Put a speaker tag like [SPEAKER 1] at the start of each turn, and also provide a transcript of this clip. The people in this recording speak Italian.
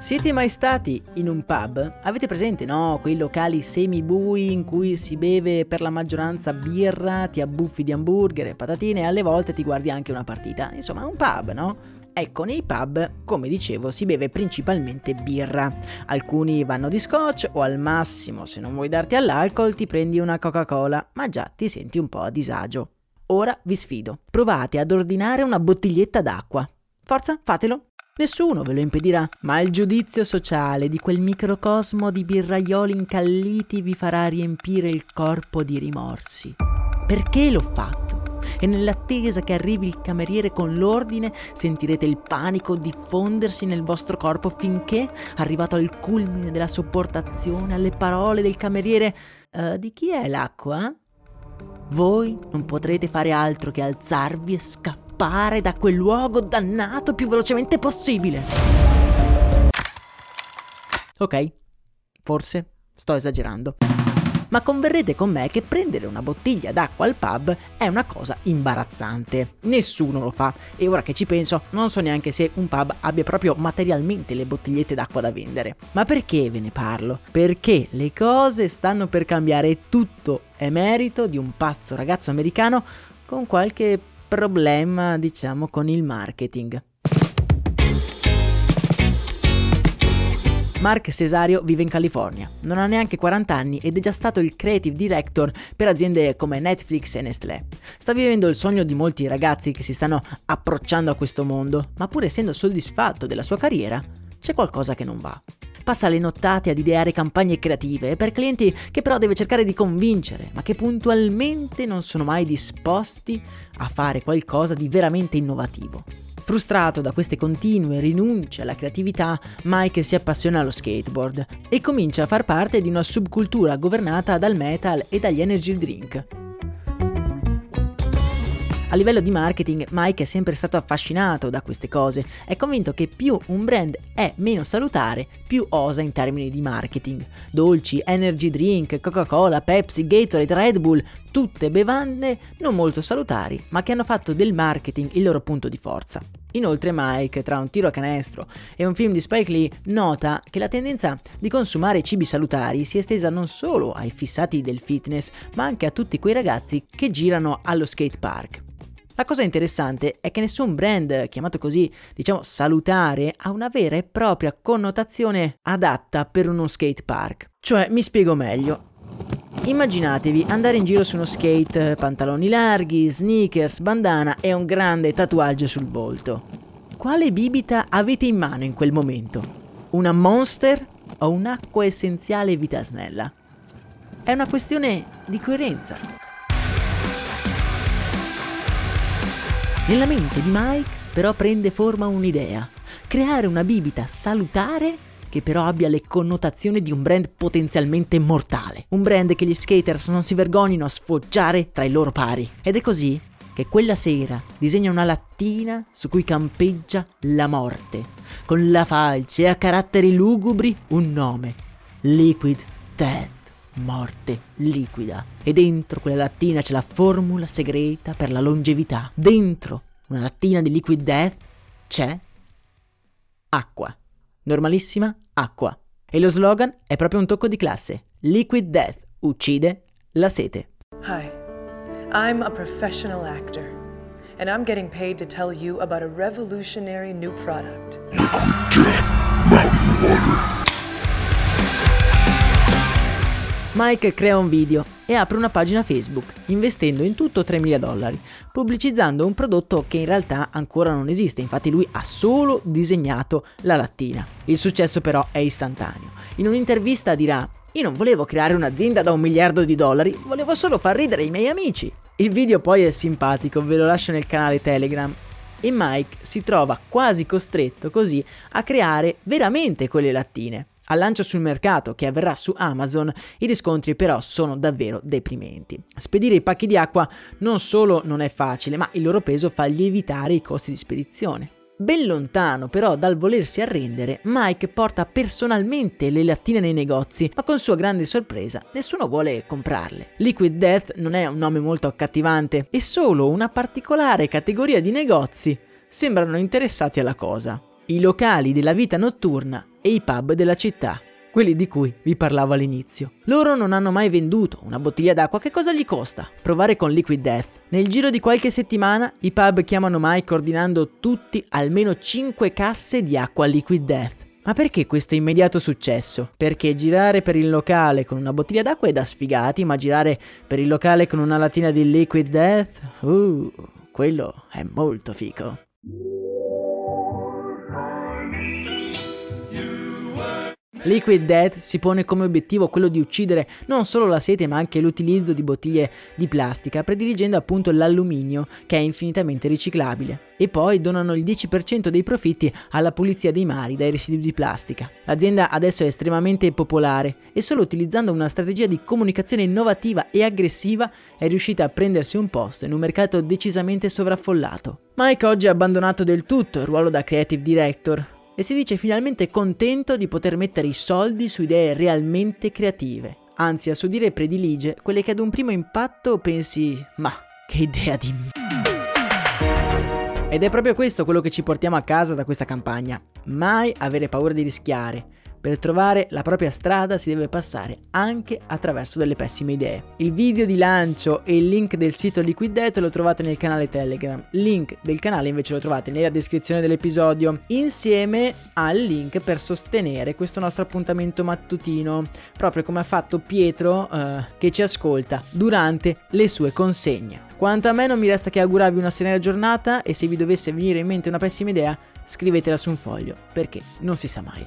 [SPEAKER 1] Siete mai stati in un pub? Avete presente, no? Quei locali semi-bui in cui si beve per la maggioranza birra, ti abbuffi di hamburger e patatine e alle volte ti guardi anche una partita. Insomma, un pub, no? Ecco, nei pub, come dicevo, si beve principalmente birra. Alcuni vanno di scotch o al massimo, se non vuoi darti all'alcol, ti prendi una Coca-Cola, ma già ti senti un po' a disagio. Ora vi sfido. Provate ad ordinare una bottiglietta d'acqua. Forza, fatelo. Nessuno ve lo impedirà, ma il giudizio sociale di quel microcosmo di birraioli incalliti vi farà riempire il corpo di rimorsi. Perché l'ho fatto? E nell'attesa che arrivi il cameriere con l'ordine, sentirete il panico diffondersi nel vostro corpo finché, arrivato al culmine della sopportazione, alle parole del cameriere uh, Di chi è l'acqua? Voi non potrete fare altro che alzarvi e scappare scappare da quel luogo dannato più velocemente possibile. Ok, forse sto esagerando. Ma converrete con me che prendere una bottiglia d'acqua al pub è una cosa imbarazzante. Nessuno lo fa e ora che ci penso non so neanche se un pub abbia proprio materialmente le bottigliette d'acqua da vendere. Ma perché ve ne parlo? Perché le cose stanno per cambiare e tutto è merito di un pazzo ragazzo americano con qualche problema, diciamo, con il marketing. Mark Cesario vive in California, non ha neanche 40 anni ed è già stato il creative director per aziende come Netflix e Nestlé. Sta vivendo il sogno di molti ragazzi che si stanno approcciando a questo mondo, ma pur essendo soddisfatto della sua carriera, c'è qualcosa che non va. Passa le nottate ad ideare campagne creative per clienti che però deve cercare di convincere, ma che puntualmente non sono mai disposti a fare qualcosa di veramente innovativo. Frustrato da queste continue rinunce alla creatività, Mike si appassiona allo skateboard e comincia a far parte di una subcultura governata dal metal e dagli energy drink. A livello di marketing, Mike è sempre stato affascinato da queste cose. È convinto che più un brand è meno salutare, più osa in termini di marketing. Dolci, energy drink, Coca-Cola, Pepsi, Gatorade, Red Bull, tutte bevande non molto salutari, ma che hanno fatto del marketing il loro punto di forza. Inoltre Mike, tra un tiro a canestro e un film di Spike Lee, nota che la tendenza di consumare cibi salutari si è estesa non solo ai fissati del fitness, ma anche a tutti quei ragazzi che girano allo skate park. La cosa interessante è che nessun brand chiamato così, diciamo salutare, ha una vera e propria connotazione adatta per uno skate park. Cioè, mi spiego meglio. Immaginatevi andare in giro su uno skate, pantaloni larghi, sneakers, bandana e un grande tatuaggio sul volto. Quale bibita avete in mano in quel momento? Una monster o un'acqua essenziale vita snella? È una questione di coerenza. Nella mente di Mike però prende forma un'idea, creare una bibita salutare che però abbia le connotazioni di un brand potenzialmente mortale, un brand che gli skaters non si vergognino a sfoggiare tra i loro pari. Ed è così che quella sera disegna una lattina su cui campeggia la morte, con la falce e a caratteri lugubri un nome, Liquid Death morte liquida. E dentro quella lattina c'è la formula segreta per la longevità. Dentro una lattina di liquid death c'è acqua. Normalissima acqua. E lo slogan è proprio un tocco di classe. Liquid death uccide la sete.
[SPEAKER 2] Hi, I'm a professional actor. And I'm getting paid to tell you about a revolutionary new product.
[SPEAKER 3] Liquid Death Mountain Water.
[SPEAKER 1] Mike crea un video e apre una pagina Facebook, investendo in tutto 3.000 dollari, pubblicizzando un prodotto che in realtà ancora non esiste, infatti lui ha solo disegnato la lattina. Il successo però è istantaneo. In un'intervista dirà io non volevo creare un'azienda da un miliardo di dollari, volevo solo far ridere i miei amici. Il video poi è simpatico, ve lo lascio nel canale Telegram. E Mike si trova quasi costretto così a creare veramente quelle lattine. Al lancio sul mercato, che avverrà su Amazon, i riscontri però sono davvero deprimenti. Spedire i pacchi di acqua non solo non è facile, ma il loro peso fa lievitare i costi di spedizione. Ben lontano però dal volersi arrendere, Mike porta personalmente le lattine nei negozi, ma con sua grande sorpresa nessuno vuole comprarle. Liquid Death non è un nome molto accattivante e solo una particolare categoria di negozi sembrano interessati alla cosa. I locali della vita notturna e i pub della città, quelli di cui vi parlavo all'inizio. Loro non hanno mai venduto una bottiglia d'acqua, che cosa gli costa? Provare con Liquid Death. Nel giro di qualche settimana i pub chiamano Mike ordinando tutti almeno 5 casse di acqua Liquid Death. Ma perché questo immediato successo? Perché girare per il locale con una bottiglia d'acqua è da sfigati, ma girare per il locale con una latina di Liquid Death? Uh, quello è molto fico. Liquid Death si pone come obiettivo quello di uccidere non solo la sete ma anche l'utilizzo di bottiglie di plastica, prediligendo appunto l'alluminio che è infinitamente riciclabile. E poi donano il 10% dei profitti alla pulizia dei mari dai residui di plastica. L'azienda adesso è estremamente popolare e solo utilizzando una strategia di comunicazione innovativa e aggressiva è riuscita a prendersi un posto in un mercato decisamente sovraffollato. Mike oggi ha abbandonato del tutto il ruolo da creative director e si dice finalmente contento di poter mettere i soldi su idee realmente creative. Anzi, a suo dire predilige quelle che ad un primo impatto pensi, ma che idea di... Ed è proprio questo quello che ci portiamo a casa da questa campagna. Mai avere paura di rischiare per trovare la propria strada si deve passare anche attraverso delle pessime idee. Il video di lancio e il link del sito Liquid Death lo trovate nel canale Telegram. Link del canale invece lo trovate nella descrizione dell'episodio, insieme al link per sostenere questo nostro appuntamento mattutino, proprio come ha fatto Pietro eh, che ci ascolta durante le sue consegne. Quanto a me non mi resta che augurarvi una serena giornata e se vi dovesse venire in mente una pessima idea, scrivetela su un foglio, perché non si sa mai.